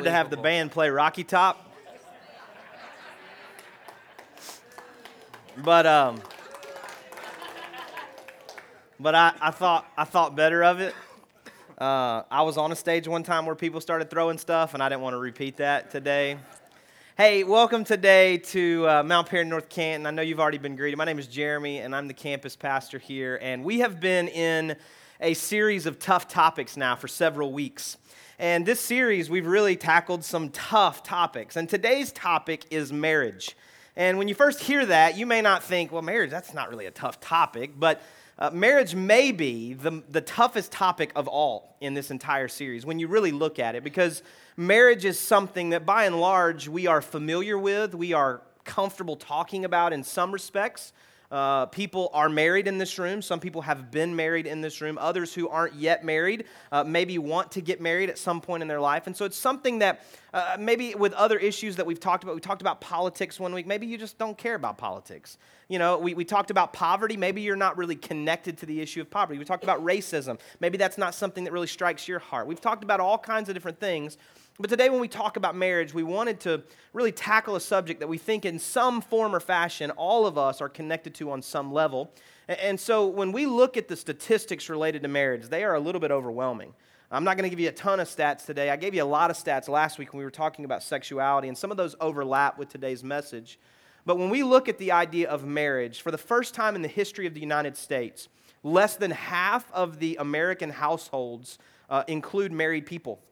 Wanted to have the band play Rocky Top. But, um, but I, I, thought, I thought better of it. Uh, I was on a stage one time where people started throwing stuff, and I didn't want to repeat that today. Hey, welcome today to uh, Mount Perry, North Canton. I know you've already been greeted. My name is Jeremy, and I'm the campus pastor here. And we have been in a series of tough topics now for several weeks. And this series, we've really tackled some tough topics. And today's topic is marriage. And when you first hear that, you may not think, well, marriage, that's not really a tough topic. But uh, marriage may be the, the toughest topic of all in this entire series when you really look at it, because marriage is something that by and large we are familiar with, we are comfortable talking about in some respects. Uh, people are married in this room. Some people have been married in this room. Others who aren't yet married uh, maybe want to get married at some point in their life. And so it's something that uh, maybe with other issues that we've talked about, we talked about politics one week. Maybe you just don't care about politics. You know, we, we talked about poverty. Maybe you're not really connected to the issue of poverty. We talked about racism. Maybe that's not something that really strikes your heart. We've talked about all kinds of different things. But today, when we talk about marriage, we wanted to really tackle a subject that we think, in some form or fashion, all of us are connected to on some level. And so, when we look at the statistics related to marriage, they are a little bit overwhelming. I'm not going to give you a ton of stats today. I gave you a lot of stats last week when we were talking about sexuality, and some of those overlap with today's message. But when we look at the idea of marriage, for the first time in the history of the United States, less than half of the American households uh, include married people.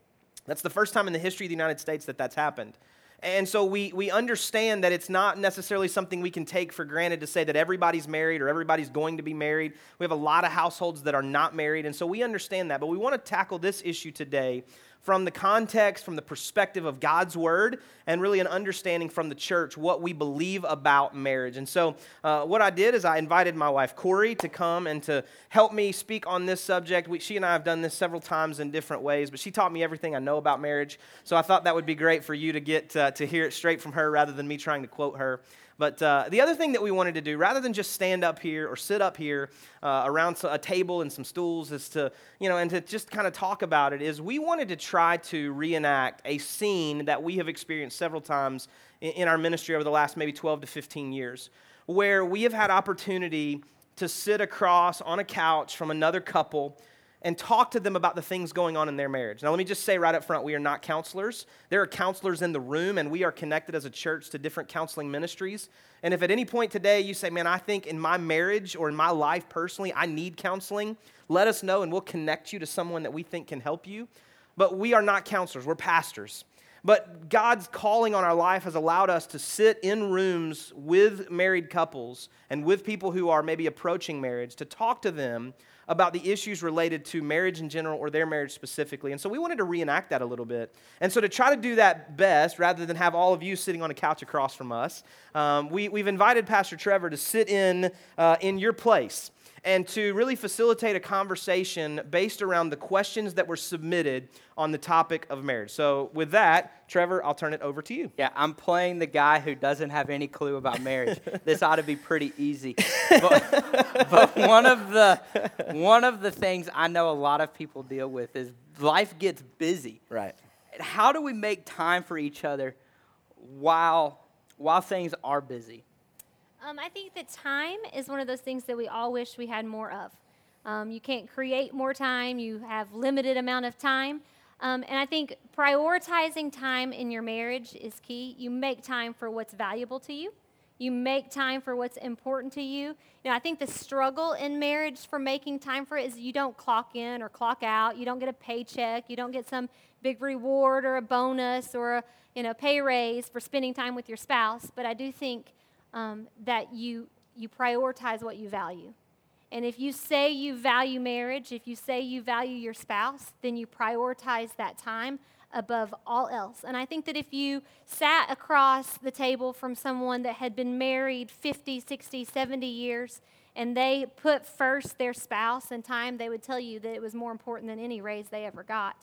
That's the first time in the history of the United States that that's happened. And so we, we understand that it's not necessarily something we can take for granted to say that everybody's married or everybody's going to be married. We have a lot of households that are not married, and so we understand that. But we want to tackle this issue today from the context, from the perspective of God's word, and really an understanding from the church what we believe about marriage. And so, uh, what I did is I invited my wife Corey to come and to help me speak on this subject. We, she and I have done this several times in different ways, but she taught me everything I know about marriage. So I thought that would be great for you to get uh, to hear it straight from her rather than me trying to quote her. But uh, the other thing that we wanted to do, rather than just stand up here or sit up here uh, around a table and some stools, is to, you know, and to just kind of talk about it, is we wanted to try to reenact a scene that we have experienced several times in, in our ministry over the last maybe 12 to 15 years, where we have had opportunity to sit across on a couch from another couple and talk to them about the things going on in their marriage. Now, let me just say right up front we are not counselors. There are counselors in the room, and we are connected as a church to different counseling ministries. And if at any point today you say, man, I think in my marriage or in my life personally, I need counseling, let us know and we'll connect you to someone that we think can help you. But we are not counselors, we're pastors. But God's calling on our life has allowed us to sit in rooms with married couples and with people who are maybe approaching marriage to talk to them about the issues related to marriage in general or their marriage specifically. And so we wanted to reenact that a little bit. And so to try to do that best, rather than have all of you sitting on a couch across from us, um, we, we've invited Pastor Trevor to sit in uh, in your place and to really facilitate a conversation based around the questions that were submitted on the topic of marriage. So, with that, Trevor, I'll turn it over to you. Yeah, I'm playing the guy who doesn't have any clue about marriage. this ought to be pretty easy. But, but, one of the one of the things I know a lot of people deal with is life gets busy. Right. How do we make time for each other while while things are busy? Um, I think that time is one of those things that we all wish we had more of. Um, you can't create more time. You have limited amount of time. Um, and I think prioritizing time in your marriage is key. You make time for what's valuable to you. You make time for what's important to you. You know, I think the struggle in marriage for making time for it is you don't clock in or clock out. You don't get a paycheck. You don't get some big reward or a bonus or a you know pay raise for spending time with your spouse. But I do think um, that you, you prioritize what you value. And if you say you value marriage, if you say you value your spouse, then you prioritize that time above all else. And I think that if you sat across the table from someone that had been married 50, 60, 70 years, and they put first their spouse and time, they would tell you that it was more important than any raise they ever got.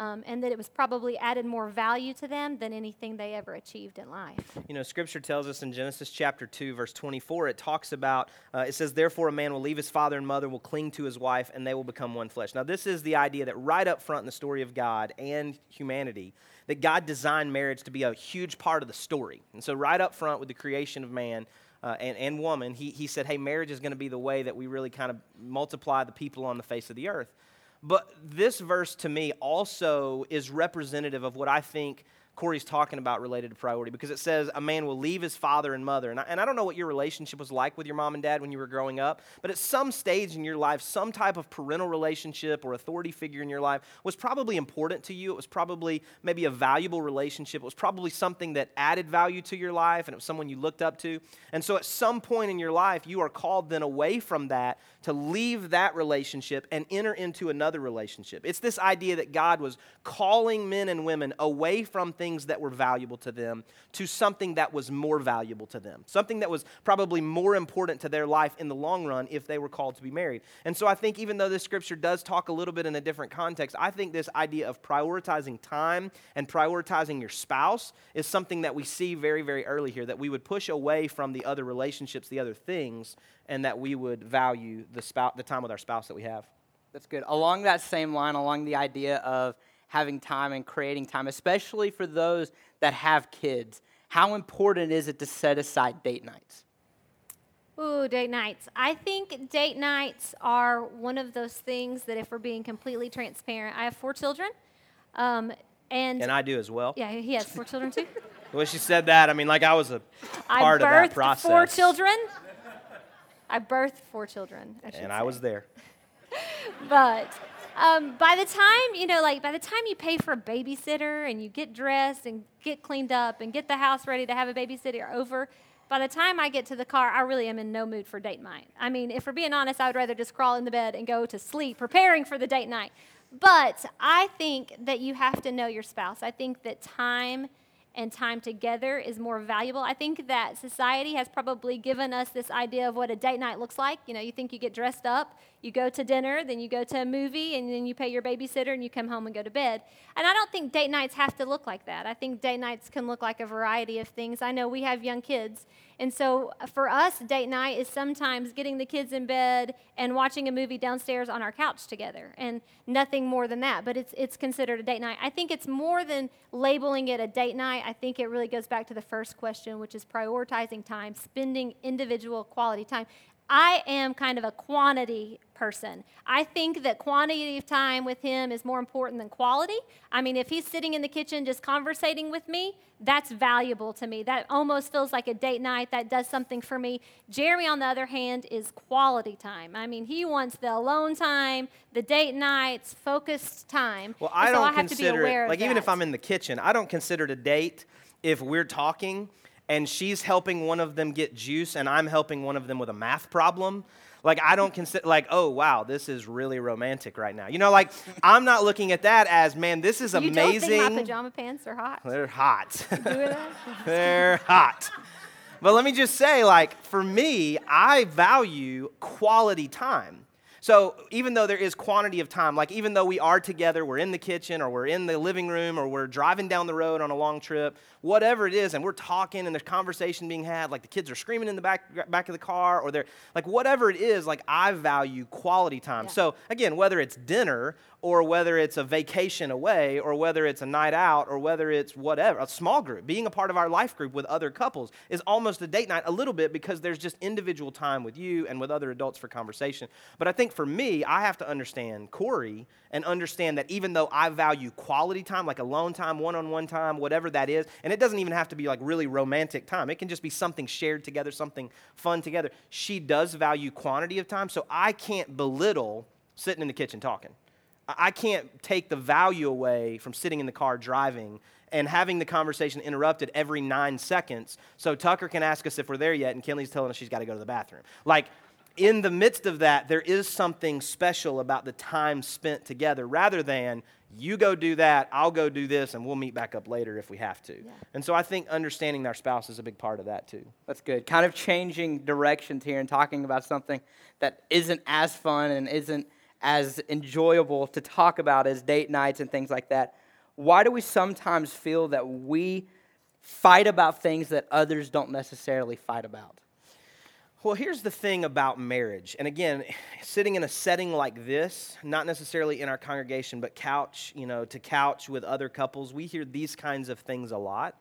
Um, and that it was probably added more value to them than anything they ever achieved in life. You know, Scripture tells us in Genesis chapter 2, verse 24, it talks about, uh, it says, Therefore a man will leave his father and mother, will cling to his wife, and they will become one flesh. Now, this is the idea that right up front in the story of God and humanity, that God designed marriage to be a huge part of the story. And so, right up front with the creation of man, uh, and, and woman, he, he said, hey, marriage is going to be the way that we really kind of multiply the people on the face of the earth. But this verse to me also is representative of what I think Corey's talking about related to priority because it says a man will leave his father and mother. And I, and I don't know what your relationship was like with your mom and dad when you were growing up, but at some stage in your life, some type of parental relationship or authority figure in your life was probably important to you. It was probably maybe a valuable relationship. It was probably something that added value to your life and it was someone you looked up to. And so at some point in your life, you are called then away from that to leave that relationship and enter into another relationship. It's this idea that God was calling men and women away from things that were valuable to them to something that was more valuable to them, something that was probably more important to their life in the long run if they were called to be married. And so I think even though this scripture does talk a little bit in a different context, I think this idea of prioritizing time and prioritizing your spouse is something that we see very, very early here, that we would push away from the other relationships, the other things, and that we would value the, spouse, the time with our spouse that we have. That's good. Along that same line, along the idea of having time and creating time, especially for those that have kids, how important is it to set aside date nights? Ooh, date nights. I think date nights are one of those things that, if we're being completely transparent, I have four children. Um, and, and I do as well. Yeah, he has four children too. when she said that, I mean, like I was a part of that process. four children. I birthed four children. I and I was there. but um, by the time you know, like by the time you pay for a babysitter and you get dressed and get cleaned up and get the house ready to have a babysitter over, by the time I get to the car, I really am in no mood for date night. I mean, if we're being honest, I would rather just crawl in the bed and go to sleep, preparing for the date night. But I think that you have to know your spouse. I think that time and time together is more valuable. I think that society has probably given us this idea of what a date night looks like. You know, you think you get dressed up, you go to dinner, then you go to a movie, and then you pay your babysitter and you come home and go to bed. And I don't think date nights have to look like that. I think date nights can look like a variety of things. I know we have young kids, and so uh, for us, date night is sometimes getting the kids in bed and watching a movie downstairs on our couch together, and nothing more than that. But it's, it's considered a date night. I think it's more than labeling it a date night. I think it really goes back to the first question, which is prioritizing time, spending individual quality time. I am kind of a quantity person. I think that quantity of time with him is more important than quality. I mean, if he's sitting in the kitchen just conversating with me, that's valuable to me. That almost feels like a date night. That does something for me. Jeremy, on the other hand, is quality time. I mean, he wants the alone time, the date nights, focused time. Well, I so don't I consider it, like even that. if I'm in the kitchen, I don't consider it a date if we're talking and she's helping one of them get juice and I'm helping one of them with a math problem. Like I don't consider like, oh wow, this is really romantic right now. You know, like I'm not looking at that as man, this is you amazing. You don't think my pajama pants are hot? They're hot. They're hot. But let me just say, like, for me, I value quality time. So even though there is quantity of time, like even though we are together, we're in the kitchen or we're in the living room or we're driving down the road on a long trip, whatever it is, and we're talking and there's conversation being had, like the kids are screaming in the back back of the car or they're like whatever it is, like I value quality time. Yeah. So again, whether it's dinner or whether it's a vacation away, or whether it's a night out, or whether it's whatever, a small group, being a part of our life group with other couples is almost a date night a little bit because there's just individual time with you and with other adults for conversation. But I think for me, I have to understand Corey and understand that even though I value quality time, like alone time, one on one time, whatever that is, and it doesn't even have to be like really romantic time, it can just be something shared together, something fun together. She does value quantity of time, so I can't belittle sitting in the kitchen talking. I can't take the value away from sitting in the car driving and having the conversation interrupted every nine seconds so Tucker can ask us if we're there yet and Kinley's telling us she's got to go to the bathroom. Like, in the midst of that, there is something special about the time spent together rather than you go do that, I'll go do this, and we'll meet back up later if we have to. Yeah. And so I think understanding our spouse is a big part of that too. That's good. Kind of changing directions here and talking about something that isn't as fun and isn't as enjoyable to talk about as date nights and things like that, why do we sometimes feel that we fight about things that others don't necessarily fight about? Well, here's the thing about marriage. And again, sitting in a setting like this, not necessarily in our congregation, but couch, you know, to couch with other couples, we hear these kinds of things a lot.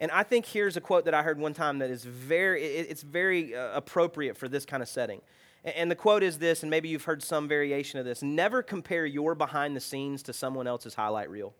And I think here's a quote that I heard one time that is very, it's very uh, appropriate for this kind of setting. And the quote is this, and maybe you've heard some variation of this never compare your behind the scenes to someone else's highlight reel.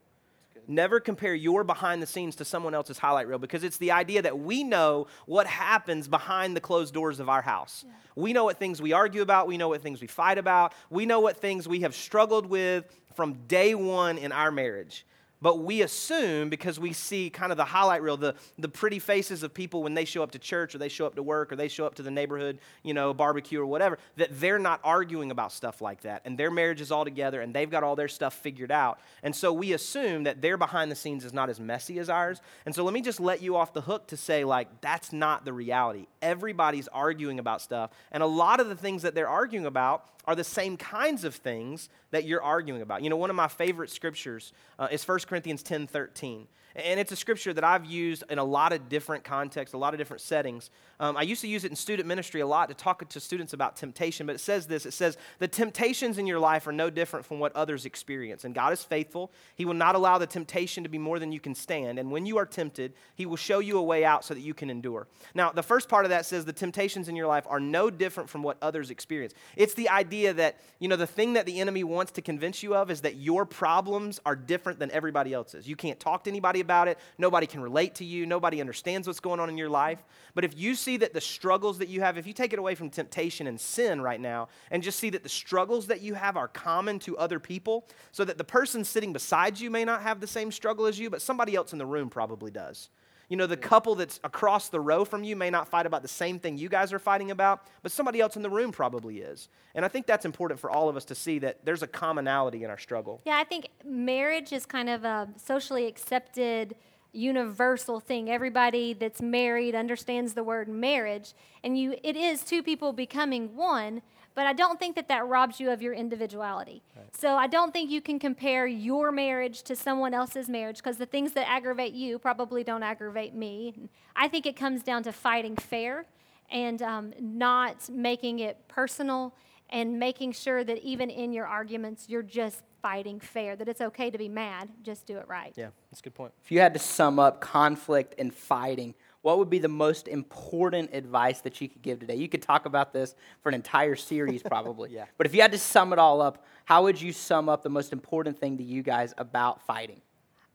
Never compare your behind the scenes to someone else's highlight reel because it's the idea that we know what happens behind the closed doors of our house. Yeah. We know what things we argue about, we know what things we fight about, we know what things we have struggled with from day one in our marriage. But we assume because we see kind of the highlight reel, the, the pretty faces of people when they show up to church or they show up to work or they show up to the neighborhood, you know, barbecue or whatever, that they're not arguing about stuff like that. And their marriage is all together and they've got all their stuff figured out. And so we assume that their behind the scenes is not as messy as ours. And so let me just let you off the hook to say, like, that's not the reality. Everybody's arguing about stuff. And a lot of the things that they're arguing about are the same kinds of things that you're arguing about. You know, one of my favorite scriptures uh, is 1 Corinthians 10 13. And it's a scripture that I've used in a lot of different contexts, a lot of different settings. Um, I used to use it in student ministry a lot to talk to students about temptation, but it says this it says, The temptations in your life are no different from what others experience. And God is faithful. He will not allow the temptation to be more than you can stand. And when you are tempted, He will show you a way out so that you can endure. Now, the first part of that says, The temptations in your life are no different from what others experience. It's the idea that, you know, the thing that the enemy wants to convince you of is that your problems are different than everybody else's. You can't talk to anybody about it. Nobody can relate to you. Nobody understands what's going on in your life. But if you see that the struggles that you have, if you take it away from temptation and sin right now, and just see that the struggles that you have are common to other people, so that the person sitting beside you may not have the same struggle as you, but somebody else in the room probably does. You know, the couple that's across the row from you may not fight about the same thing you guys are fighting about, but somebody else in the room probably is. And I think that's important for all of us to see that there's a commonality in our struggle. Yeah, I think marriage is kind of a socially accepted universal thing. Everybody that's married understands the word marriage, and you it is two people becoming one, but I don't think that that robs you of your individuality. Right. So I don't think you can compare your marriage to someone else's marriage because the things that aggravate you probably don't aggravate me. I think it comes down to fighting fair and um, not making it personal and making sure that even in your arguments, you're just fighting fair, that it's okay to be mad, just do it right. Yeah, that's a good point. If you had to sum up conflict and fighting, what would be the most important advice that you could give today? You could talk about this for an entire series, probably. yeah. But if you had to sum it all up, how would you sum up the most important thing to you guys about fighting?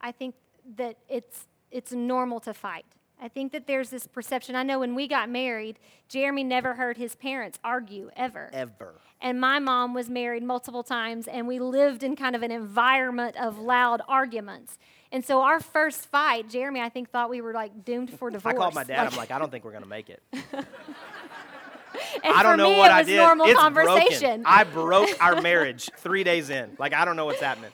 I think that it's it's normal to fight. I think that there's this perception. I know when we got married, Jeremy never heard his parents argue ever. Ever. And my mom was married multiple times, and we lived in kind of an environment of loud arguments. And so our first fight, Jeremy, I think, thought we were like doomed for divorce. I called my dad. Like, I'm like, I don't think we're to make it. I don't know me, what I did. Normal it's conversation. broken. I broke our marriage three days in. Like, I don't know what's happening.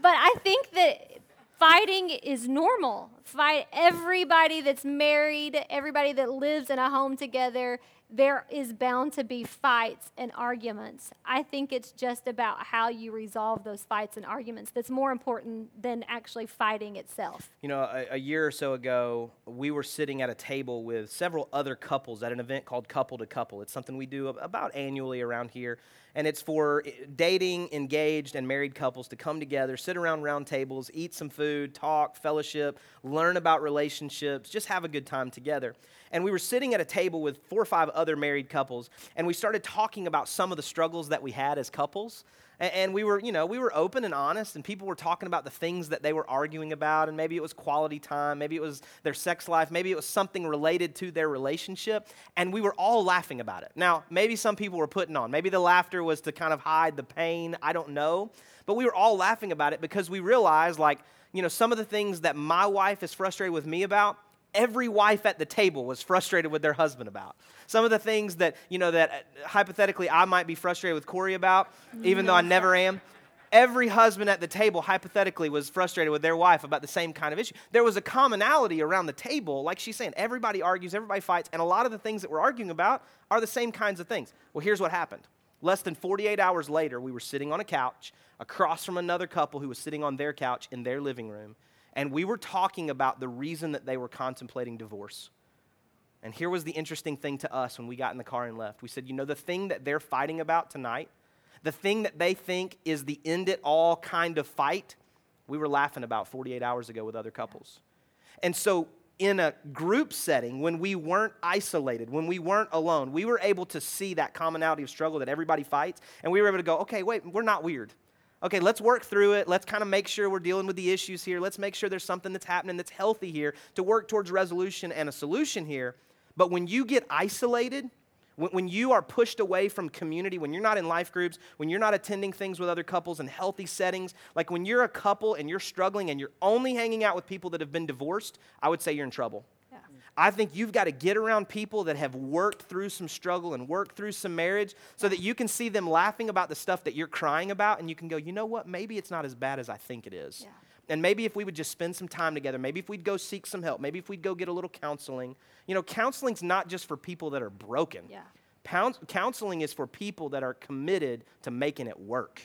But I think that fighting is normal. Fight everybody that's married, everybody that lives in a home together there is bound to be fights and arguments. I think it's just about how you resolve those fights and arguments that's more important than actually fighting itself. You know, a, a, year or so ago, we were sitting at a table with several other couples at an event called Couple to Couple. It's something we do about annually around here. And it's for eh, dating, engaged, and married couples to come together, sit around round tables, eat some food, talk, fellowship, learn about relationships, just have a good time together and we were sitting at a table with four or five other married couples, and we started talking about some of the struggles that we had as couples. And we were, you know, we were open and honest, and people were talking about the things that they were arguing about, and maybe it was quality time, maybe it was their sex life, maybe it was something related to their relationship, and we were all laughing about it. Now, maybe some people were putting on, maybe the laughter was to kind of hide the pain, I don't know, but we were all laughing about it because we realized, like, you know, some of the things that my wife is frustrated with me about, every wife at the table was frustrated with their husband about. Some of the things that, you know, that uh, hypothetically I might be frustrated with Corey about, even though I never am. Every husband at the table, hypothetically, was frustrated with their wife about the same kind of issue. There was a commonality around the table, like she's saying. Everybody argues, everybody fights, and a lot of the things that we're arguing about are the same kinds of things. Well, here's what happened Less than 48 hours later, we were sitting on a couch across from another couple who was sitting on their couch in their living room, and we were talking about the reason that they were contemplating divorce. And here was the interesting thing to us when we got in the car and left. We said, you know, the thing that they're fighting about tonight, the thing that they think is the end it all kind of fight, we were laughing about 48 hours ago with other couples. And so, in a group setting, when we weren't isolated, when we weren't alone, we were able to see that commonality of struggle that everybody fights, and we were able to go, okay, wait, we're not weird. Okay, let's work through it. Let's kind of make sure we're dealing with the issues here. Let's make sure there's something that's happening that's healthy here to work towards resolution and a solution here. But when you get isolated, when, when you are pushed away from community, when you're not in life groups, when you're not attending things with other couples in healthy settings, like when you're a couple and you're struggling and you're only hanging out with people that have been divorced, I would say you're in trouble. Yeah. I think you've got to get around people that have worked through some struggle and worked through some marriage so that you can see them laughing about the stuff that you're crying about and you can go, you know what? Maybe it's not as bad as I think it is. Yeah. And maybe if we would just spend some time together, maybe if we'd go seek some help, maybe if we'd go get a little counseling. You know, counseling's not just for people that are broken. Yeah. Pound, counseling is for people that are committed to making it work.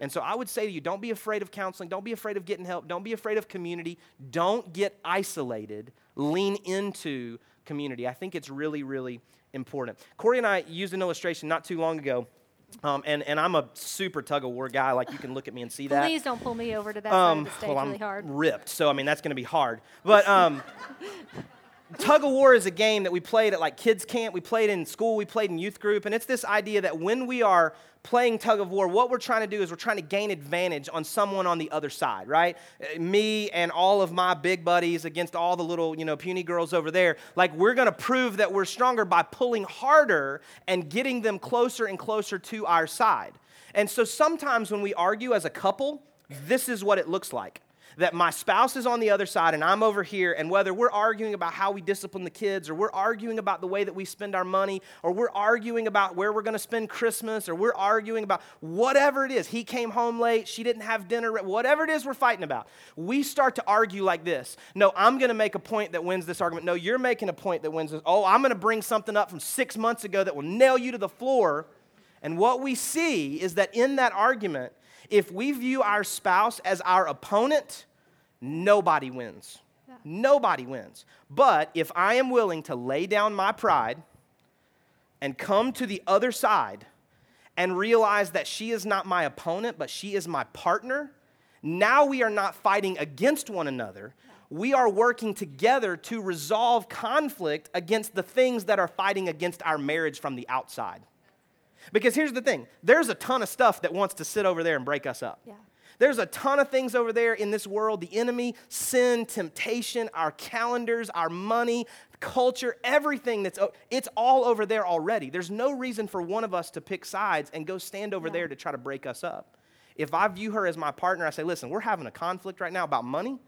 And so I would say to you, don't be afraid of counseling. Don't be afraid of getting help. Don't be afraid of community. Don't get isolated. Lean into community. I think it's really, really important. Corey and I used an illustration not too long ago. Um, and, and I'm a super tug of war guy. Like you can look at me and see that. Please don't pull me over to that Um, side of the stage well, I'm really hard. ripped, so I mean that's going to be hard. But um, tug of war is a game that we played at like kids camp. We played in school. We played in youth group, and it's this idea that when we are playing tug of war, what we're trying to do is we're trying to gain advantage on someone on the other side, right? Uh, Me and all of my big buddies against all the little, you know, puny girls over there. Like we're going to prove that we're stronger by pulling harder and getting them closer and closer to our side. And so sometimes when we argue as a couple, this is what it looks like that my spouse is on the other side and I'm over here, and whether we're arguing about how we discipline the kids, or we're arguing about the way that we spend our money, or we're arguing about where we're going to spend Christmas, or we're arguing about whatever it is, he came home late, she didn't have dinner, whatever it is we're fighting about, we start to argue like this. No, I'm going to make a point that wins this argument. No, you're making a point that wins this. Oh, I'm going to bring something up from six months ago that will nail you to the floor. And what we see is that in that argument, if we view our spouse as our opponent, nobody wins. Yeah. Nobody wins. But if I am willing to lay down my pride and come to the other side and realize that she is not my opponent, but she is my partner, now we are not fighting against one another. We are working together to resolve conflict against the things that are fighting against our marriage from the outside. Because here's the thing there's a ton of stuff that wants to sit over there and break us up. Yeah. There's a ton of things over there in this world the enemy, sin, temptation, our calendars, our money, culture, everything that's, it's all over there already. There's no reason for one of us to pick sides and go stand over Yeah. there to try to break us up. If I view her as my partner, I say, listen, we're having a conflict right now about money,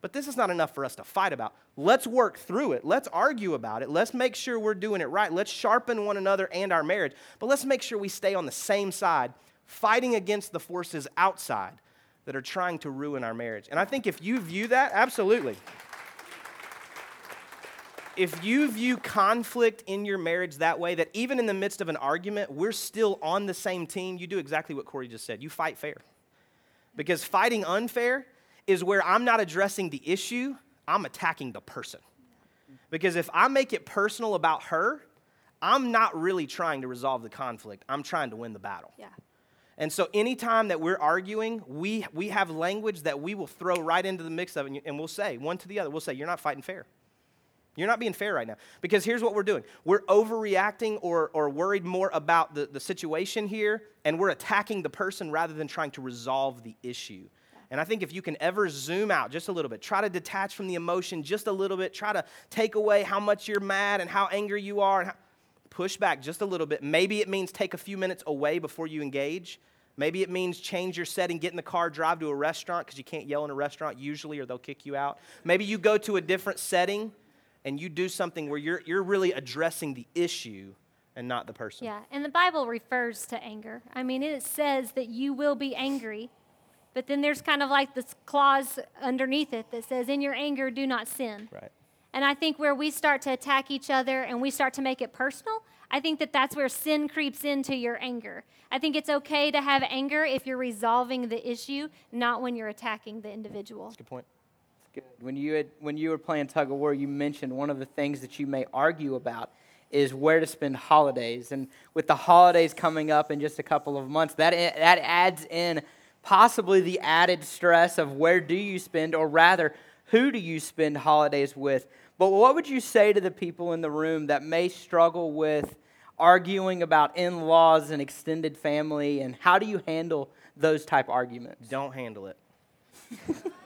but this is not enough for us to fight about. Let's work through it. Let's argue about it. Let's make sure we're doing it right. Let's sharpen one another and our marriage, but let's make sure we stay on the same side, fighting against the forces outside that are trying to ruin our marriage. And I think if you view that, absolutely. If you view conflict in your marriage that way, that even in the midst of an argument, we're still on the same team, you do exactly what Corey just said. You fight fair. Because fighting unfair is where I'm not addressing the issue, I'm attacking the person. Because if I make it personal about her, I'm not really trying to resolve the conflict, I'm trying to win the battle. Yeah. And so, anytime that we're arguing, we, we have language that we will throw right into the mix of it, and- and we'll say, one to the other, we'll say, You're not fighting fair. You're not being fair right now. Because here's what we're doing we're overreacting or, or worried more about the, the situation here, and we're attacking the person rather than trying to resolve the issue. And I think if you can ever zoom out just a little bit, try to detach from the emotion just a little bit, try to take away how much you're mad and how angry you are, and how, push back just a little bit. Maybe it means take a few minutes away before you engage. Maybe it means change your setting, get in the car, drive to a restaurant because you can't yell in a restaurant usually or they'll kick you out. Maybe you go to a different setting and you do something where you're, you're really addressing the issue and not the person. Yeah, and the Bible refers to anger. I mean, it says that you will be angry, but then there's kind of like this clause underneath it that says, In your anger, do not sin. Right. And I think where we start to attack each other and we start to make it personal, I think that that's where sin creeps into your anger. I think it's okay to have anger if you're resolving the issue, not when you're attacking the individual. Good point. Good. When you had, when you were playing tug of war, you mentioned one of the things that you may argue about is where to spend holidays. And with the holidays coming up in just a couple of months, that that adds in possibly the added stress of where do you spend, or rather, who do you spend holidays with. But what would you say to the people in the room that may struggle with arguing about in-laws and extended family, and how do you handle those type arguments? Don't handle it.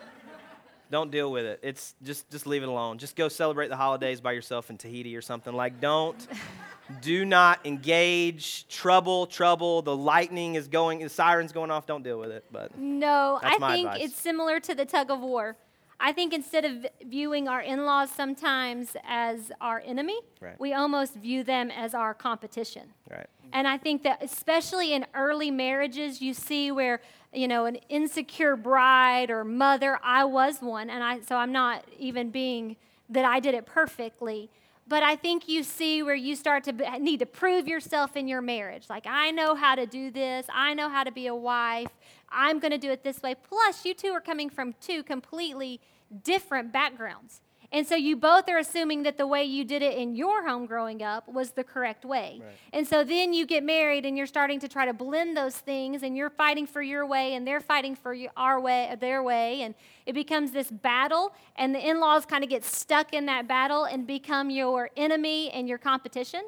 don't deal with it. It's just just leave it alone. Just go celebrate the holidays by yourself in Tahiti or something. Like don't do not engage. Trouble, trouble. The lightning is going, the siren's going off. Don't deal with it. But No, That's I my think advice. it's similar to the tug of war. I think instead of viewing our in laws sometimes as our enemy, Right. we almost view them as our competition. right. And I think that especially in early marriages, you see where, you know, an insecure bride or mother, I was one, and I so I'm not even being that I did it perfectly. But I think you see where you start to be, need to prove yourself in your marriage. Like, I know how to do this. I know how to be a wife. I'm going to do it this way. Plus, you two are coming from two completely different backgrounds. And so you both are assuming that the way you did it in your home growing up was the correct way. Right. And so then you get married and you're starting to try to blend those things and you're fighting for your way and they're fighting for our way, their way. And it becomes this battle and the in-laws kind of get stuck in that battle and become your enemy and your competition.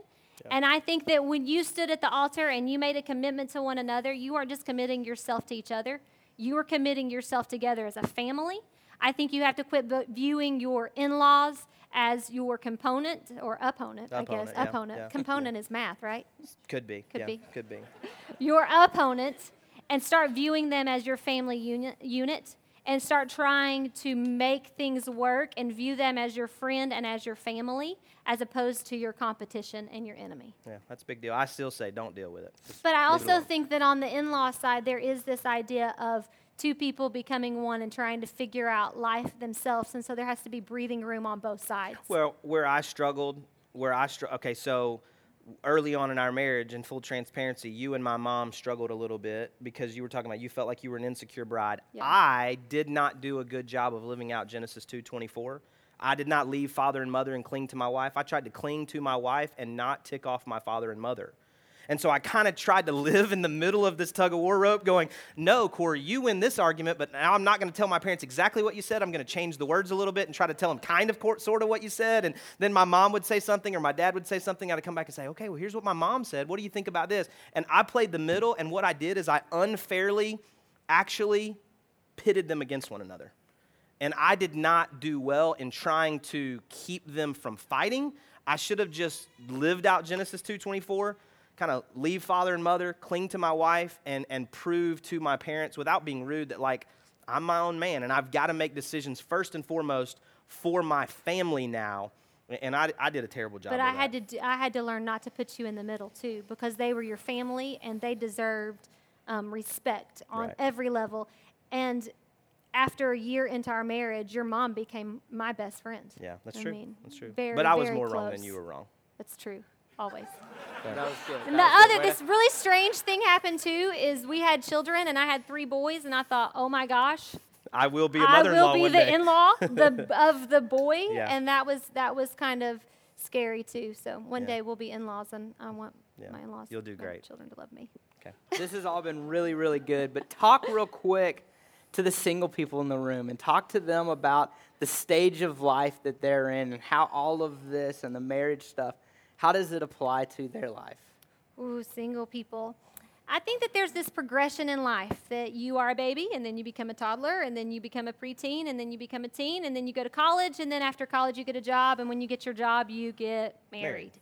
And I think that when you stood at the altar and you made a commitment to one another, you aren't just committing yourself to each other, you are committing yourself together as a family. I think you have to quit viewing your in laws as your component or opponent, I guess. Opponent, yeah, opponent. yeah. Component is math, right? Could be. Could yeah, be. Could be. Your opponent and start viewing them as your family unit, unit and start trying to make things work and view them as your friend and as your family as opposed to your competition and your enemy. Yeah, that's a big deal. I still say don't deal with it. Just But I also think that on the in law side, there is this idea of two people becoming one and trying to figure out life themselves. And so there has to be breathing room on both sides. Well, where I struggled, where I str- okay, so early on in our marriage, in full transparency, you and my mom struggled a little bit because you were talking about you felt like you were an insecure bride. Yeah. I did not do a good job of living out Genesis two twenty four. I did not leave father and mother and cling to my wife. I tried to cling to my wife and not tick off my father and mother. And so I kind of tried to live in the middle of this tug of war rope, going, No, Corey, you win this argument, but now I'm not going to tell my parents exactly what you said. I'm going to change the words a little bit and try to tell them kind of sort of what you said. And then my mom would say something or my dad would say something. I'd come back and say, Okay, well, here's what my mom said. What do you think about this? And I played the middle, and what I did is I unfairly actually pitted them against one another. And I did not do well in trying to keep them from fighting. I should have just lived out Genesis 2:24, kind of leave father and mother, cling to my wife, and, and prove to my parents without being rude that like I'm my own man and I've got to make decisions first and foremost for my family now. And I, I did a terrible job. But I that. had to I had to learn not to put you in the middle too, because they were your family and they deserved um, respect on Right. every level. And after a year into our marriage, your mom became my best friend. Yeah, that's I true. mean, that's true. Very, but I was more wrong than you were wrong. That's true, always. That was good. And the was other, Way this really strange thing happened too is we had children and I had three boys, and I thought, oh my gosh, I will be a I mother-in-law will be one the day. in-law the, of the boy, Yeah. and that was that was kind of scary too. So one Yeah. day we'll be in-laws, and I want Yeah. my in-laws, You'll do great. children to love me. okay. this has all been really, really good. But talk real quick to the single people in the room and talk to them about the stage of life that they're in and how all of this and the marriage stuff, how does it apply to their life? Ooh, single people. I think that there's this progression in life that you are a baby and then you become a toddler and then you become a preteen and then you become a teen and then you go to college and then after college you get a job and when you get your job you get married. Married.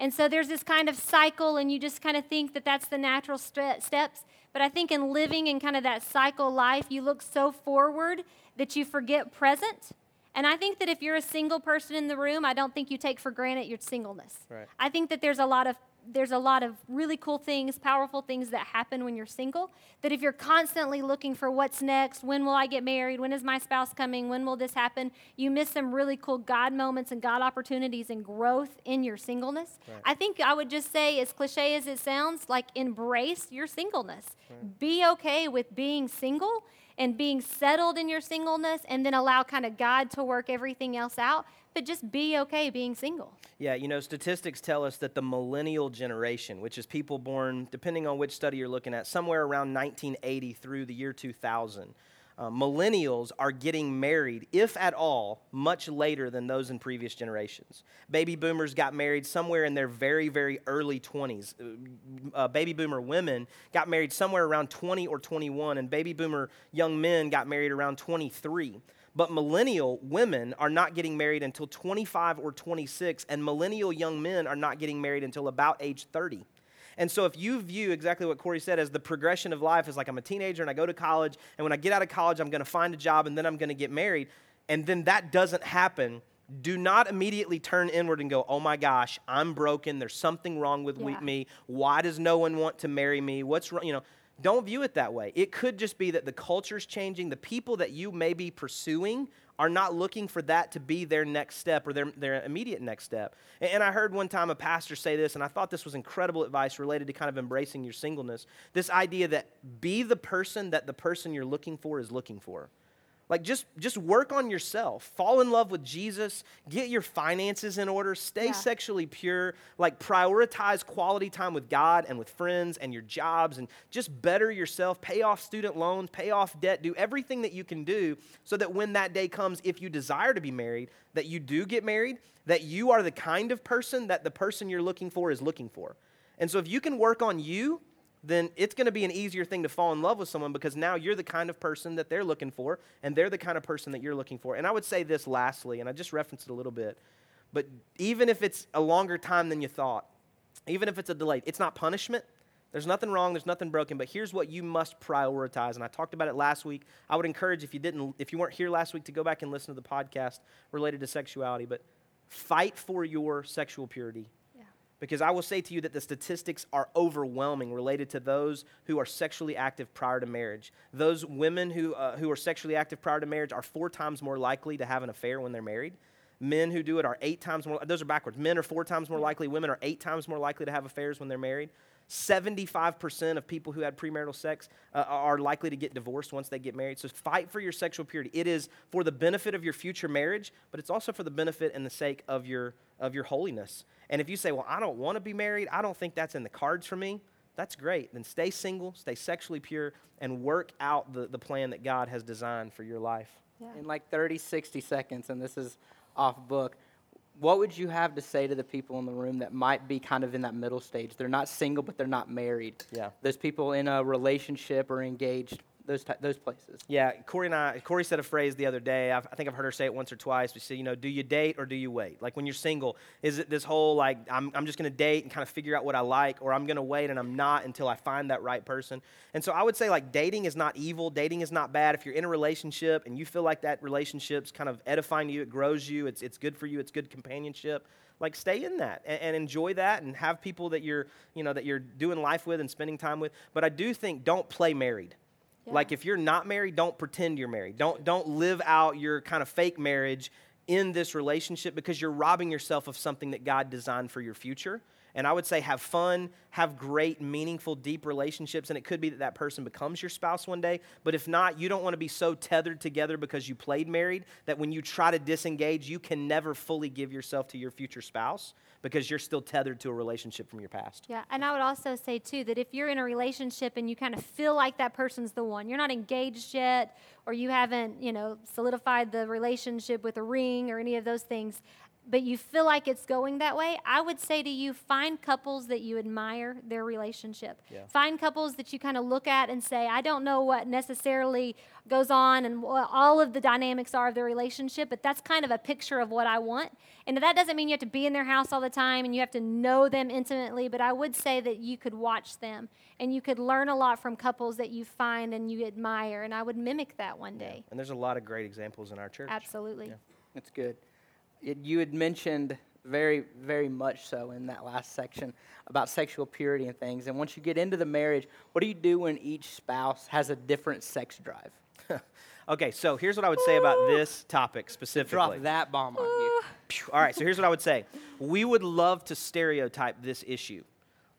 And so there's this kind of cycle and you just kind of think that that's the natural ste- steps. But I think in living in kind of that cycle life, you look so forward that you forget present. And I think that if you're a single person in the room, I don't think you take for granted your singleness. Right. I think that there's a lot of there's a lot of really cool things, powerful things that happen when you're single. That if you're constantly looking for what's next, when will I get married? When is my spouse coming? When will this happen? You miss some really cool God moments and God opportunities and growth in your singleness. Right. I think I would just say, as cliche as it sounds, like embrace your singleness. Right. Be okay with being single and being settled in your singleness and then allow kind of God to work everything else out. But just be okay being single. Yeah, you know, statistics tell us that the millennial generation, which is people born, depending on which study you're looking at, somewhere around 1980 through the year 2000, uh, millennials are getting married, if at all, much later than those in previous generations. Baby boomers got married somewhere in their very, very early 20s. Uh, uh, baby boomer women got married somewhere around 20 or 21, and baby boomer young men got married around 23. But millennial women are not getting married until 25 or 26, and millennial young men are not getting married until about age 30. And so, if you view exactly what Corey said as the progression of life, is like I'm a teenager and I go to college, and when I get out of college, I'm going to find a job and then I'm going to get married, and then that doesn't happen, do not immediately turn inward and go, oh my gosh, I'm broken. There's something wrong with Yeah. me. Why does no one want to marry me? What's wrong? You know, don't view it that way. It could just be that the culture's changing. The people that you may be pursuing are not looking for that to be their next step or their, their immediate next step. And, and I heard one time a pastor say this, and I thought this was incredible advice related to kind of embracing your singleness. This idea that be the person that the person you're looking for is looking for. Like just just work on yourself. Fall in love with Jesus. Get your finances in order. Stay Yeah. sexually pure. Like prioritize quality time with God and with friends and your jobs and just better yourself. Pay off student loans, pay off debt, do everything that you can do so that when that day comes if you desire to be married, that you do get married, that you are the kind of person that the person you're looking for is looking for. And so if you can work on you, then it's going to be an easier thing to fall in love with someone because now you're the kind of person that they're looking for and they're the kind of person that you're looking for. And I would say this lastly, and I just referenced it a little bit, but even if it's a longer time than you thought, even if it's a delay, it's not punishment. There's nothing wrong, there's nothing broken, but here's what you must prioritize. And I talked about it last week. I would encourage if you didn't if you weren't here last week to go back and listen to the podcast related to sexuality, but fight for your sexual purity. Because I will say to you that the statistics are overwhelming related to those who are sexually active prior to marriage. Those women who, uh, who are sexually active prior to marriage are four times more likely to have an affair when they're married. Men who do it are eight times more, those are backwards. Men are four times more likely, women are eight times more likely to have affairs when they're married. 75% of people who had premarital sex uh, are likely to get divorced once they get married. So fight for your sexual purity. It is for the benefit of your future marriage, but it's also for the benefit and the sake of your, of your holiness. And if you say, well, I don't want to be married, I don't think that's in the cards for me, that's great. Then stay single, stay sexually pure, and work out the, the plan that God has designed for your life. Yeah. in like 30, 60 seconds, and this is off book, what would you have to say to the people in the room that might be kind of in that middle stage? They're not single, but they're not married. Yeah. Those people in a relationship or engaged, those, those places. Yeah, Corey and I, Corey said a phrase the other day. I've, I think I've heard her say it once or twice. We said, you know, do you date or do you wait? Like when you're single, is it this whole like, I'm, I'm just going to date and kind of figure out what I like, or I'm going to wait and I'm not until I find that right person? And so I would say, like, dating is not evil. Dating is not bad. If you're in a relationship and you feel like that relationship's kind of edifying you, it grows you, it's, it's good for you, it's good companionship. Like stay in that and, and enjoy that and have people that you're, you know, that you're doing life with and spending time with. But I do think don't play married. Yeah. Like if you're not married, don't pretend you're married. Don't don't live out your kind of fake marriage in this relationship because you're robbing yourself of something that God designed for your future. And I would say have fun, have great, meaningful, deep relationships. And it could be that that person becomes your spouse one day. But if not, you don't want to be so tethered together because you played married that when you try to disengage, you can never fully give yourself to your future spouse because you're still tethered to a relationship from your past. Yeah, and I would also say too that if you're in a relationship and you kind of feel like that person's the one, you're not engaged yet, or you haven't, you know, solidified the relationship with a ring or any of those things, but you feel like it's going that way, I would say to you, find couples that you admire their relationship. Yeah. Find couples that you kind of look at and say, I don't know what necessarily goes on and what all of the dynamics are of their relationship, but that's kind of a picture of what I want. And that doesn't mean you have to be in their house all the time and you have to know them intimately, but I would say that you could watch them and you could learn a lot from couples that you find and you admire. And I would mimic that one day. And there's a lot of great examples in our church. Absolutely. Yeah. That's good. It, you had mentioned very, very much so in that last section about sexual purity and things. And once you get into the marriage, what do you do when each spouse has a different sex drive? okay, so here's what I would say about this topic specifically. Drop that bomb on you. All right, so here's what I would say. We would love to stereotype this issue.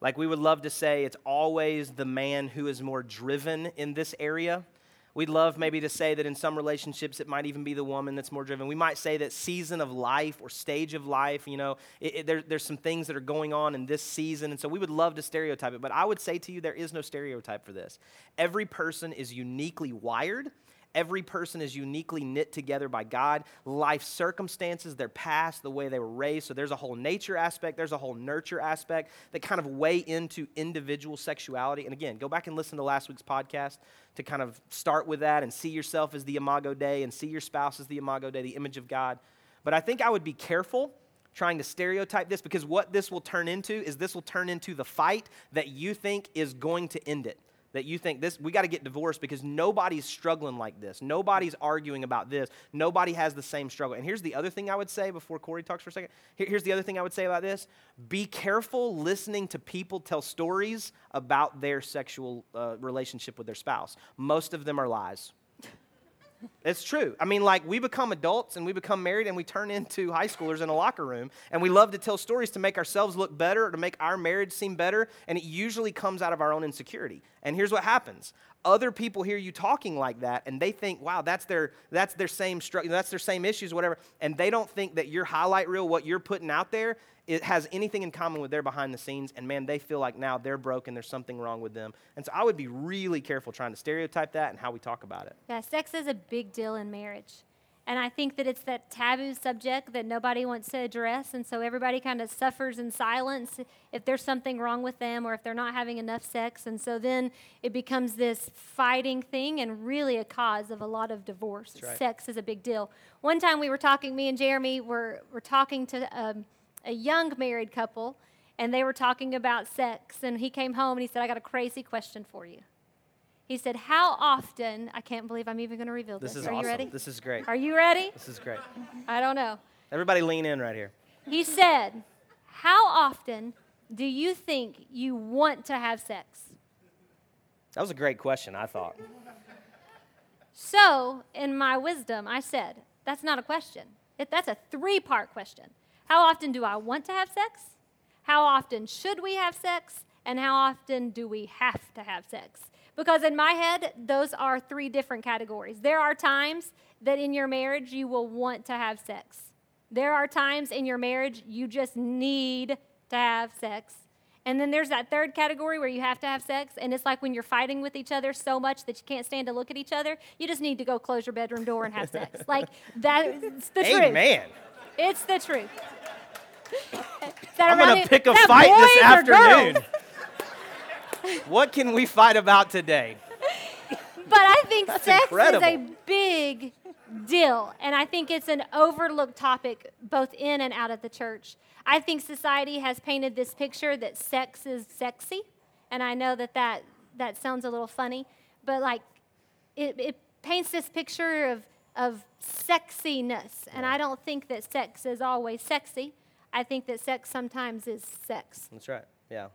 Like, we would love to say it's always the man who is more driven in this area. We'd love maybe to say that in some relationships it might even be the woman that's more driven. We might say that season of life or stage of life, you know, it, it, there, there's some things that are going on in this season. And so we would love to stereotype it. But I would say to you, there is no stereotype for this. Every person is uniquely wired Every person is uniquely knit together by God, life circumstances, their past, the way they were raised. So there's a whole nature aspect, there's a whole nurture aspect that kind of weigh into individual sexuality. And again, go back and listen to last week's podcast to kind of start with that and see yourself as the imago Dei and see your spouse as the imago Dei, the image of God. But I think I would be careful trying to stereotype this because what this will turn into is this will turn into the fight that you think is going to end it that you think this we got to get divorced because nobody's struggling like this. Nobody's arguing about this. Nobody has the same struggle. And here's the other thing i would say before corey talks for a second. Here's the other thing i would say about this. Be careful listening to people tell stories about their sexual uh, relationship with their spouse. Most of them are lies it's true. I mean, like, we become adults and we become married and we turn into high schoolers in a locker room and we love to tell stories to make ourselves look better or to make our marriage seem better, and it usually comes out of our own insecurity. And here's what happens other people hear you talking like that and they think wow that's their that's their same struggle that's their same issues whatever and they don't think that your highlight reel what you're putting out there it has anything in common with their behind the scenes and man they feel like now they're broken there's something wrong with them. And so i would be really careful trying to stereotype that and how we talk about it. Yeah sex is a big deal in marriage and I think that it's that taboo subject that nobody wants to address. And so everybody kind of suffers in silence if there's something wrong with them or if they're not having enough sex. And so then it becomes this fighting thing and really a cause of a lot of divorce. Right. Sex is a big deal. One time we were talking, me and Jeremy were, were talking to um, a young married couple, and they were talking about sex. And he came home and he said, I got a crazy question for you. He said, How often, I can't believe I'm even going to reveal this. This is Are awesome. you ready? This is great. Are you ready? This is great. I don't know. Everybody lean in right here. He said, How often do you think you want to have sex? That was a great question, I thought. So, in my wisdom, I said, That's not a question. It, that's a three part question. How often do I want to have sex? How often should we have sex? And how often do we have to have sex? Because in my head, those are three different categories. There are times that in your marriage you will want to have sex. There are times in your marriage you just need to have sex. And then there's that third category where you have to have sex, and it's like when you're fighting with each other so much that you can't stand to look at each other, you just need to go close your bedroom door and have sex. like that's the truth. Amen. It's the truth. I'm gonna pick a fight this afternoon. what can we fight about today? But I think That's sex incredible. is a big deal. And I think it's an overlooked topic both in and out of the church. I think society has painted this picture that sex is sexy. And I know that that, that sounds a little funny, but like it, it paints this picture of, of sexiness. And I don't think that sex is always sexy. I think that sex sometimes is sex. That's right. Yeah.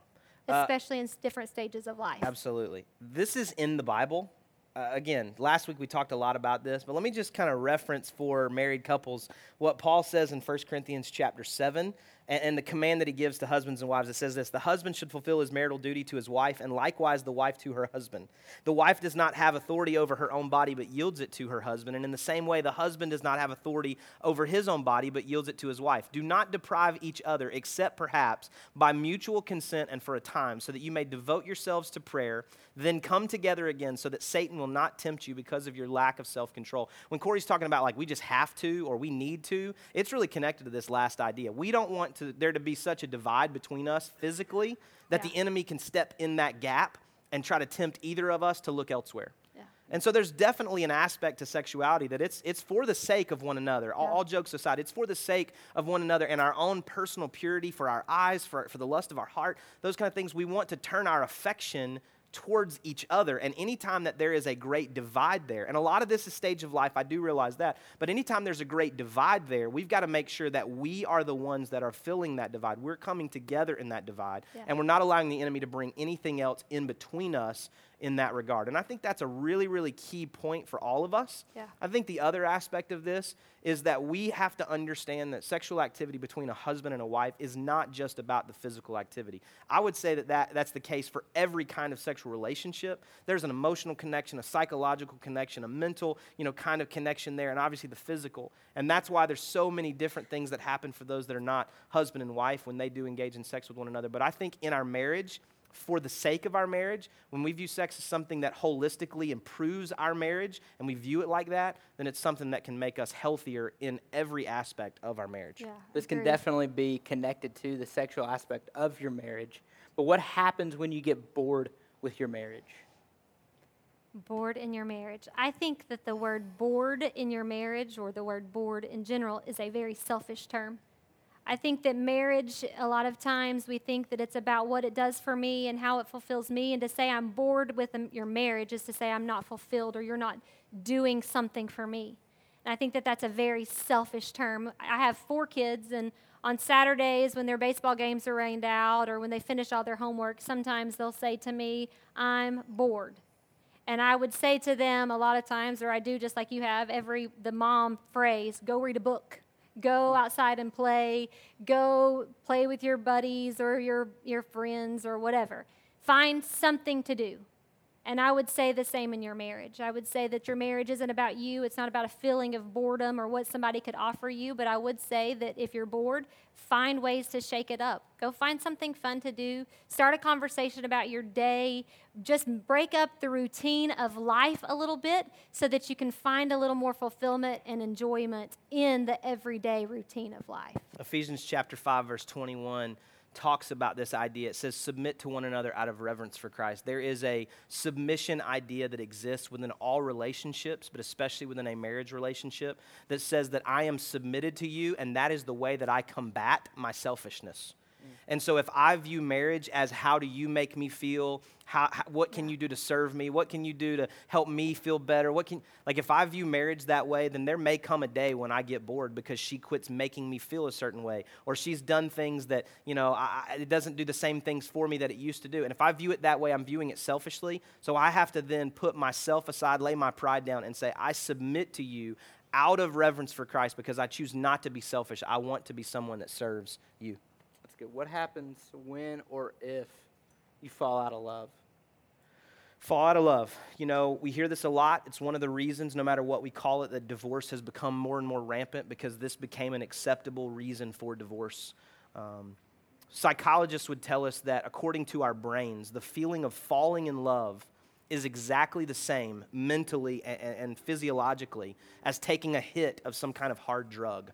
Uh, especially uh, in different stages of life. Absolutely. This is in the Bible. Uh, again, last week we talked a lot about this, but let me just kind of reference for married couples what Paul says in 1 Corinthians chapter 7 and, and the command that he gives to husbands and wives. It says this The husband should fulfill his marital duty to his wife, and likewise the wife to her husband. The wife does not have authority over her own body, but yields it to her husband. And in the same way, the husband does not have authority over his own body, but yields it to his wife. Do not deprive each other, except perhaps by mutual consent and for a time, so that you may devote yourselves to prayer, then come together again, so that Satan will not tempt you because of your lack of self control. When Corey's talking about like we just have to or we need to, it's really connected to this last idea. We don't want to, there to be such a divide between us physically that yeah. the enemy can step in that gap and try to tempt either of us to look elsewhere. Yeah. And so there's definitely an aspect to sexuality that it's, it's for the sake of one another. All, yeah. all, jokes aside, it's for the sake of one another and our own personal purity, for our eyes, for, for the lust of our heart, those kind of things. We want to turn our affection towards each other. And anytime that there is a great divide there, and a lot of this is stage of life, I do realize that, but anytime there's a great divide there, we've got to make sure that we are the ones that are filling that divide. We're coming together in that divide, Yeah. and we're not allowing the enemy to bring anything else in between us in that regard. And I think that's a really, really key point for all of us. Yeah. I think the other aspect of this is that we have to understand that sexual activity between a husband and a wife is not just about the physical activity. I would say that, that that's the case for every kind of sexual relationship. There's an emotional connection, a psychological connection, a mental, you know, kind of connection there, and obviously the physical. And that's why there's so many different things that happen for those that are not husband and wife when they do engage in sex with one another. But I think in our marriage, for the sake of our marriage, when we view sex as something that holistically improves our marriage and we view it like that, then it's something that can make us healthier in every aspect of our marriage. Yeah. This can definitely be connected to the sexual aspect of your marriage. But what happens when you get bored with your marriage? bored in your marriage. I think that the word bored in your marriage or the word bored in general is a very selfish term. I think that marriage, a lot of times we think that it's about what it does for me and how it fulfills me. And to say I'm bored with um, your marriage is to say I'm not fulfilled or you're not doing something for me. And I think that that's a very selfish term. I have four kids, and on Saturdays when their baseball games are rained out or when they finish all their homework, sometimes they'll say to me, I'm bored. And I would say to them a lot of times, or I do just like you have, every the mom phrase, go read a book. Go outside and play. Go play with your buddies or your, your friends or whatever. Find something to do. And I would say the same in your marriage. I would say that your marriage isn't about you. It's not about a feeling of boredom or what somebody could offer you. But I would say that if you're bored, find ways to shake it up. Go find something fun to do. Start a conversation about your day. Just break up the routine of life a little bit so that you can find a little more fulfillment and enjoyment in the everyday routine of life. Ephesians chapter 5 verse 21 talks about this idea. It says submit to one another out of reverence for Christ. There is a submission idea that exists within all relationships, but especially within a marriage relationship that says that I am submitted to you and that is the way that I combat my selfishness. And so, if I view marriage as how do you make me feel, how, how, what can you do to serve me, what can you do to help me feel better, what can like if I view marriage that way, then there may come a day when I get bored because she quits making me feel a certain way, or she's done things that you know I, it doesn't do the same things for me that it used to do. And if I view it that way, I'm viewing it selfishly. So I have to then put myself aside, lay my pride down, and say I submit to you out of reverence for Christ because I choose not to be selfish. I want to be someone that serves you. What happens when or if you fall out of love? Fall out of love. You know, we hear this a lot. It's one of the reasons, no matter what we call it, that divorce has become more and more rampant because this became an acceptable reason for divorce. Um, psychologists would tell us that according to our brains, the feeling of falling in love is exactly the same mentally and, and physiologically as taking a hit of some kind of hard drug.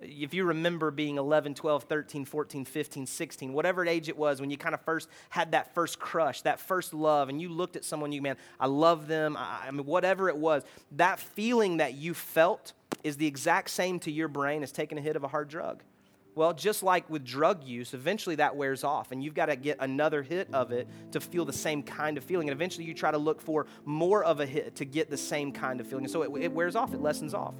If you remember being 11, 12, 13, 14, 15, 16, whatever age it was when you kind of first had that first crush, that first love, and you looked at someone, you, man, I love them, I, I mean, whatever it was, that feeling that you felt is the exact same to your brain as taking a hit of a hard drug. Well, just like with drug use, eventually that wears off, and you've got to get another hit of it to feel the same kind of feeling. And eventually you try to look for more of a hit to get the same kind of feeling. And so it, it wears off, it lessens off.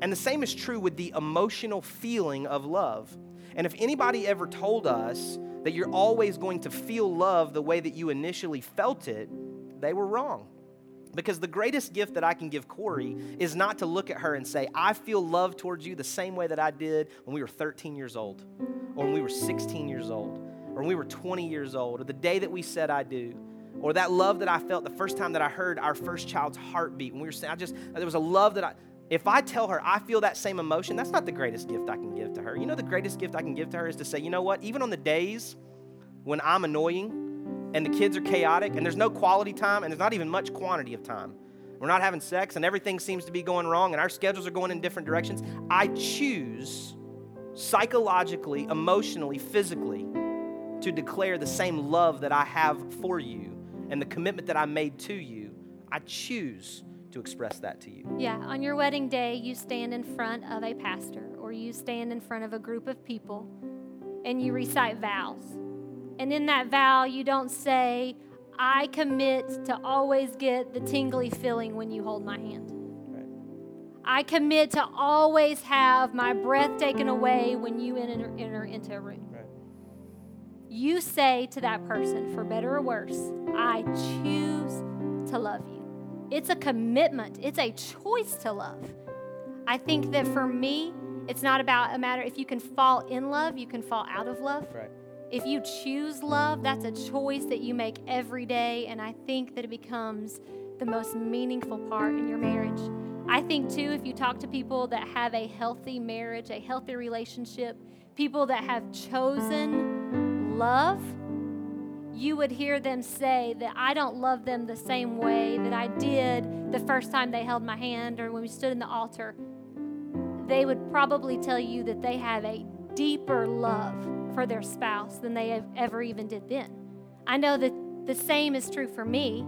And the same is true with the emotional feeling of love. And if anybody ever told us that you're always going to feel love the way that you initially felt it, they were wrong. Because the greatest gift that I can give Corey is not to look at her and say, I feel love towards you the same way that I did when we were 13 years old, or when we were 16 years old, or when we were 20 years old, or the day that we said I do, or that love that I felt the first time that I heard our first child's heartbeat. When we were saying, I just, there was a love that I, if I tell her I feel that same emotion, that's not the greatest gift I can give to her. You know, the greatest gift I can give to her is to say, you know what, even on the days when I'm annoying, and the kids are chaotic and there's no quality time and there's not even much quantity of time. We're not having sex and everything seems to be going wrong and our schedules are going in different directions. I choose psychologically, emotionally, physically to declare the same love that I have for you and the commitment that I made to you. I choose to express that to you. Yeah, on your wedding day, you stand in front of a pastor or you stand in front of a group of people and you recite vows. And in that vow, you don't say, I commit to always get the tingly feeling when you hold my hand. I commit to always have my breath taken away when you enter, enter into a room. Right. You say to that person, for better or worse, I choose to love you. It's a commitment, it's a choice to love. I think that for me, it's not about a matter if you can fall in love, you can fall out of love. Right. If you choose love, that's a choice that you make every day, and I think that it becomes the most meaningful part in your marriage. I think, too, if you talk to people that have a healthy marriage, a healthy relationship, people that have chosen love, you would hear them say that I don't love them the same way that I did the first time they held my hand or when we stood in the altar. They would probably tell you that they have a deeper love for their spouse than they ever even did then. I know that the same is true for me.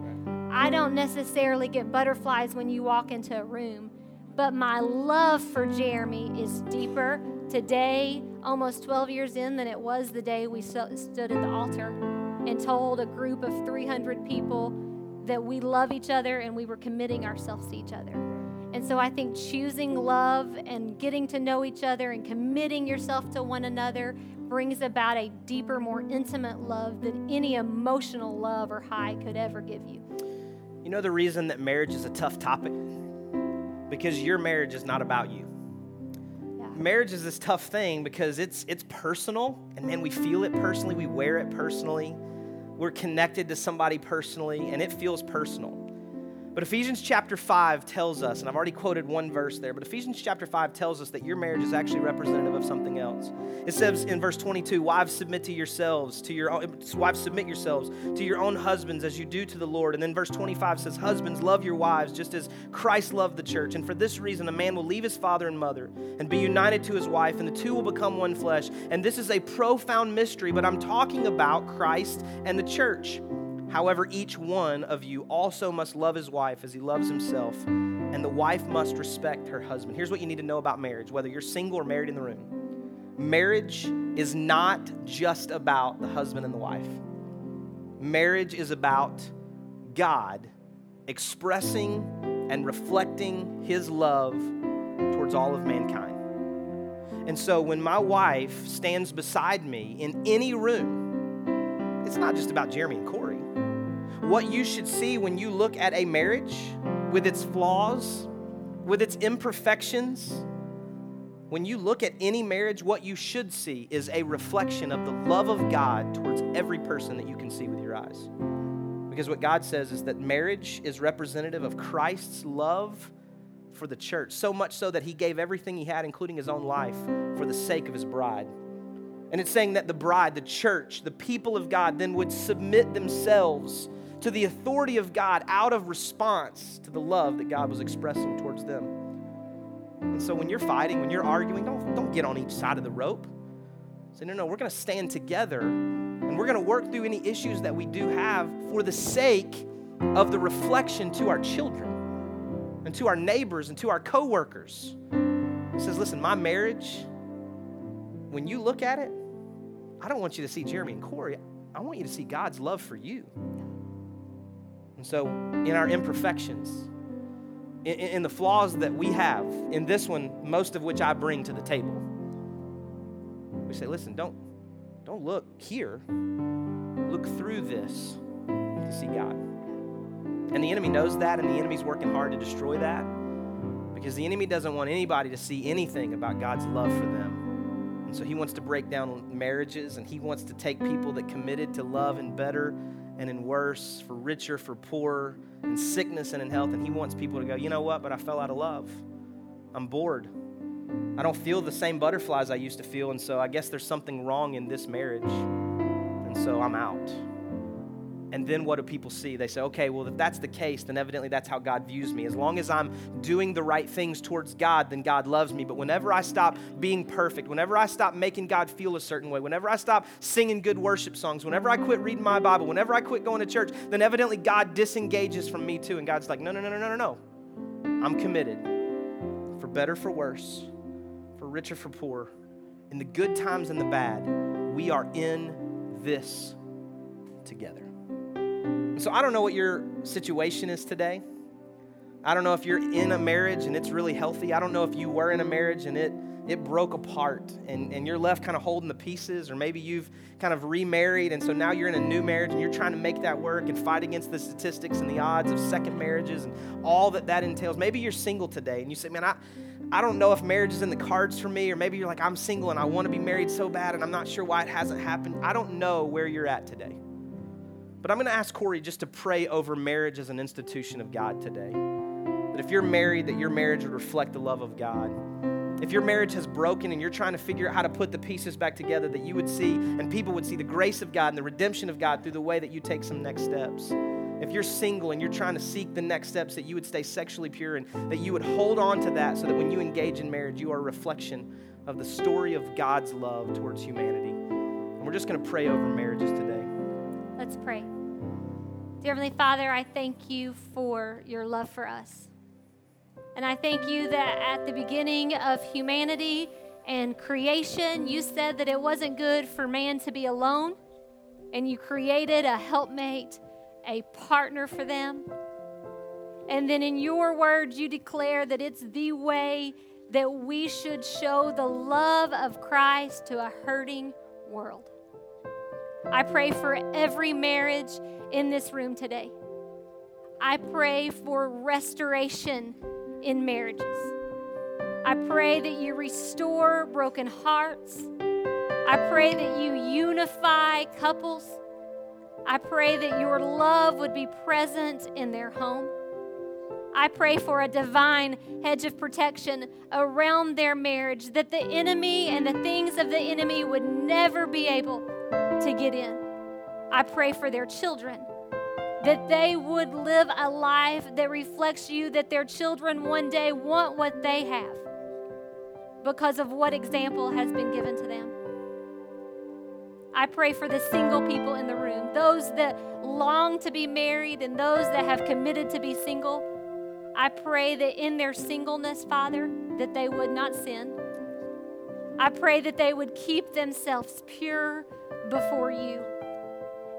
I don't necessarily get butterflies when you walk into a room, but my love for Jeremy is deeper today, almost 12 years in, than it was the day we stood at the altar and told a group of 300 people that we love each other and we were committing ourselves to each other. And so I think choosing love and getting to know each other and committing yourself to one another brings about a deeper, more intimate love than any emotional love or high could ever give you. You know the reason that marriage is a tough topic? Because your marriage is not about you. Yeah. Marriage is this tough thing because it's it's personal and man we feel it personally, we wear it personally. We're connected to somebody personally and it feels personal. But Ephesians chapter 5 tells us, and I've already quoted one verse there, but Ephesians chapter 5 tells us that your marriage is actually representative of something else. It says in verse 22, wives submit to yourselves, to your own, wives submit yourselves to your own husbands as you do to the Lord. And then verse 25 says, husbands love your wives just as Christ loved the church. And for this reason a man will leave his father and mother and be united to his wife, and the two will become one flesh. And this is a profound mystery, but I'm talking about Christ and the church. However, each one of you also must love his wife as he loves himself, and the wife must respect her husband. Here's what you need to know about marriage, whether you're single or married in the room. Marriage is not just about the husband and the wife. Marriage is about God expressing and reflecting his love towards all of mankind. And so when my wife stands beside me in any room, it's not just about Jeremy and Corey what you should see when you look at a marriage with its flaws, with its imperfections. When you look at any marriage, what you should see is a reflection of the love of God towards every person that you can see with your eyes. Because what God says is that marriage is representative of Christ's love for the church, so much so that he gave everything he had, including his own life, for the sake of his bride. And it's saying that the bride, the church, the people of God then would submit themselves to the authority of God out of response to the love that God was expressing towards them. And so when you're fighting, when you're arguing, don't, don't get on each side of the rope. Say, no, no, we're going to stand together and we're going to work through any issues that we do have for the sake of the reflection to our children and to our neighbors and to our coworkers. He says, listen, my marriage, when you look at it, I don't want you to see Jeremy and Corey. I want you to see God's love for you. And so, in our imperfections, in, in, the flaws that we have, in this one, most of which I bring to the table, we say, listen, don't, don't look here. Look through this to see God. And the enemy knows that, and the enemy's working hard to destroy that because the enemy doesn't want anybody to see anything about God's love for them. And so he wants to break down marriages, and he wants to take people that committed to love and better and in worse, for richer, for poorer, in sickness and in health. And He wants people to go, you know what, but I fell out of love. I'm bored. I don't feel the same butterflies I used to feel, and so I guess there's something wrong in this marriage. And so I'm out. And then what do people see? They say, okay, well, if that's the case, then evidently that's how God views me. As long as I'm doing the right things towards God, then God loves me. But whenever I stop being perfect, whenever I stop making God feel a certain way, whenever I stop singing good worship songs, whenever I quit reading my Bible, whenever I quit going to church, then evidently God disengages from me too. And God's like, no, no, no, no, no, no, no. I'm committed. For better, for worse, for richer, for poor, in the good times and the bad, we are in this together. So I don't know what your situation is today. I don't know if you're in a marriage and it's really healthy. I don't know if you were in a marriage and it it broke apart and, and you're left kind of holding the pieces, or maybe you've kind of remarried and so now you're in a new marriage and you're trying to make that work and fight against the statistics and the odds of second marriages and all that that entails. Maybe you're single today and you say, Man, I, I don't know if marriage is in the cards for me, or maybe you're like, I'm single and I want to be married so bad and I'm not sure why it hasn't happened. I don't know where you're at today. But I'm going to ask Corey just to pray over marriage as an institution of God today. That if you're married, that your marriage would reflect the love of God. If your marriage has broken and you're trying to figure out how to put the pieces back together, that you would see and people would see the grace of God and the redemption of God through the way that you take some next steps. If you're single and you're trying to seek the next steps, that you would stay sexually pure and that you would hold on to that so that when you engage in marriage, you are a reflection of the story of God's love towards humanity. And we're just going to pray over marriages today. Let's pray. Dear Heavenly Father, I thank you for your love for us. And I thank you that at the beginning of humanity and creation, you said that it wasn't good for man to be alone, and you created a helpmate, a partner for them. And then in your word, you declare that it's the way that we should show the love of Christ to a hurting world. I pray for every marriage in this room today. I pray for restoration in marriages. I pray that you restore broken hearts. I pray that you unify couples. I pray that your love would be present in their home. I pray for a divine hedge of protection around their marriage, that the enemy and the things of the enemy would never be able to get in. I pray for their children that they would live a life that reflects you, that their children one day want what they have because of what example has been given to them. I pray for the single people in the room, those that long to be married and those that have committed to be single. I pray that in their singleness, Father, that they would not sin. I pray that they would keep themselves pure before you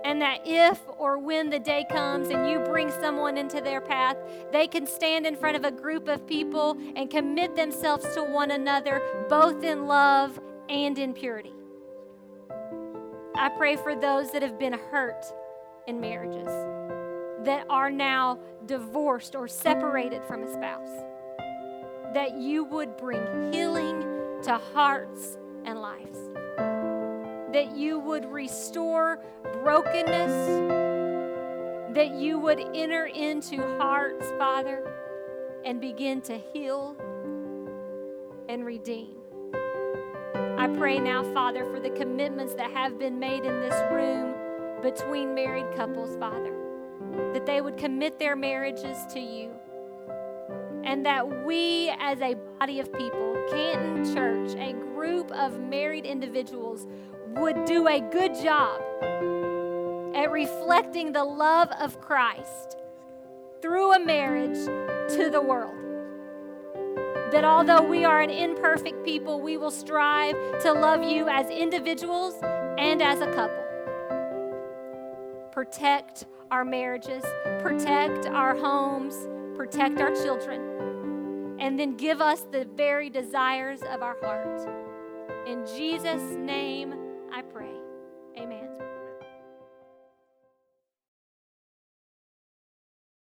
and that if or when the day comes and you bring someone into their path, they can stand in front of a group of people and commit themselves to one another, both in love and in purity. I pray for those that have been hurt in marriages, that are now divorced or separated from a spouse, that you would bring healing to hearts and lives that you would restore brokenness, that you would enter into hearts, Father, and begin to heal and redeem. I pray now, Father, for the commitments that have been made in this room between married couples, Father, that they would commit their marriages to you, and that we as a body of people, Canton Church, a group of married individuals, would do a good job at reflecting the love of Christ through a marriage to the world. That although we are an imperfect people, we will strive to love you as individuals and as a couple. Protect our marriages, protect our homes, protect our children, and then give us the very desires of our heart. In Jesus' name, I pray.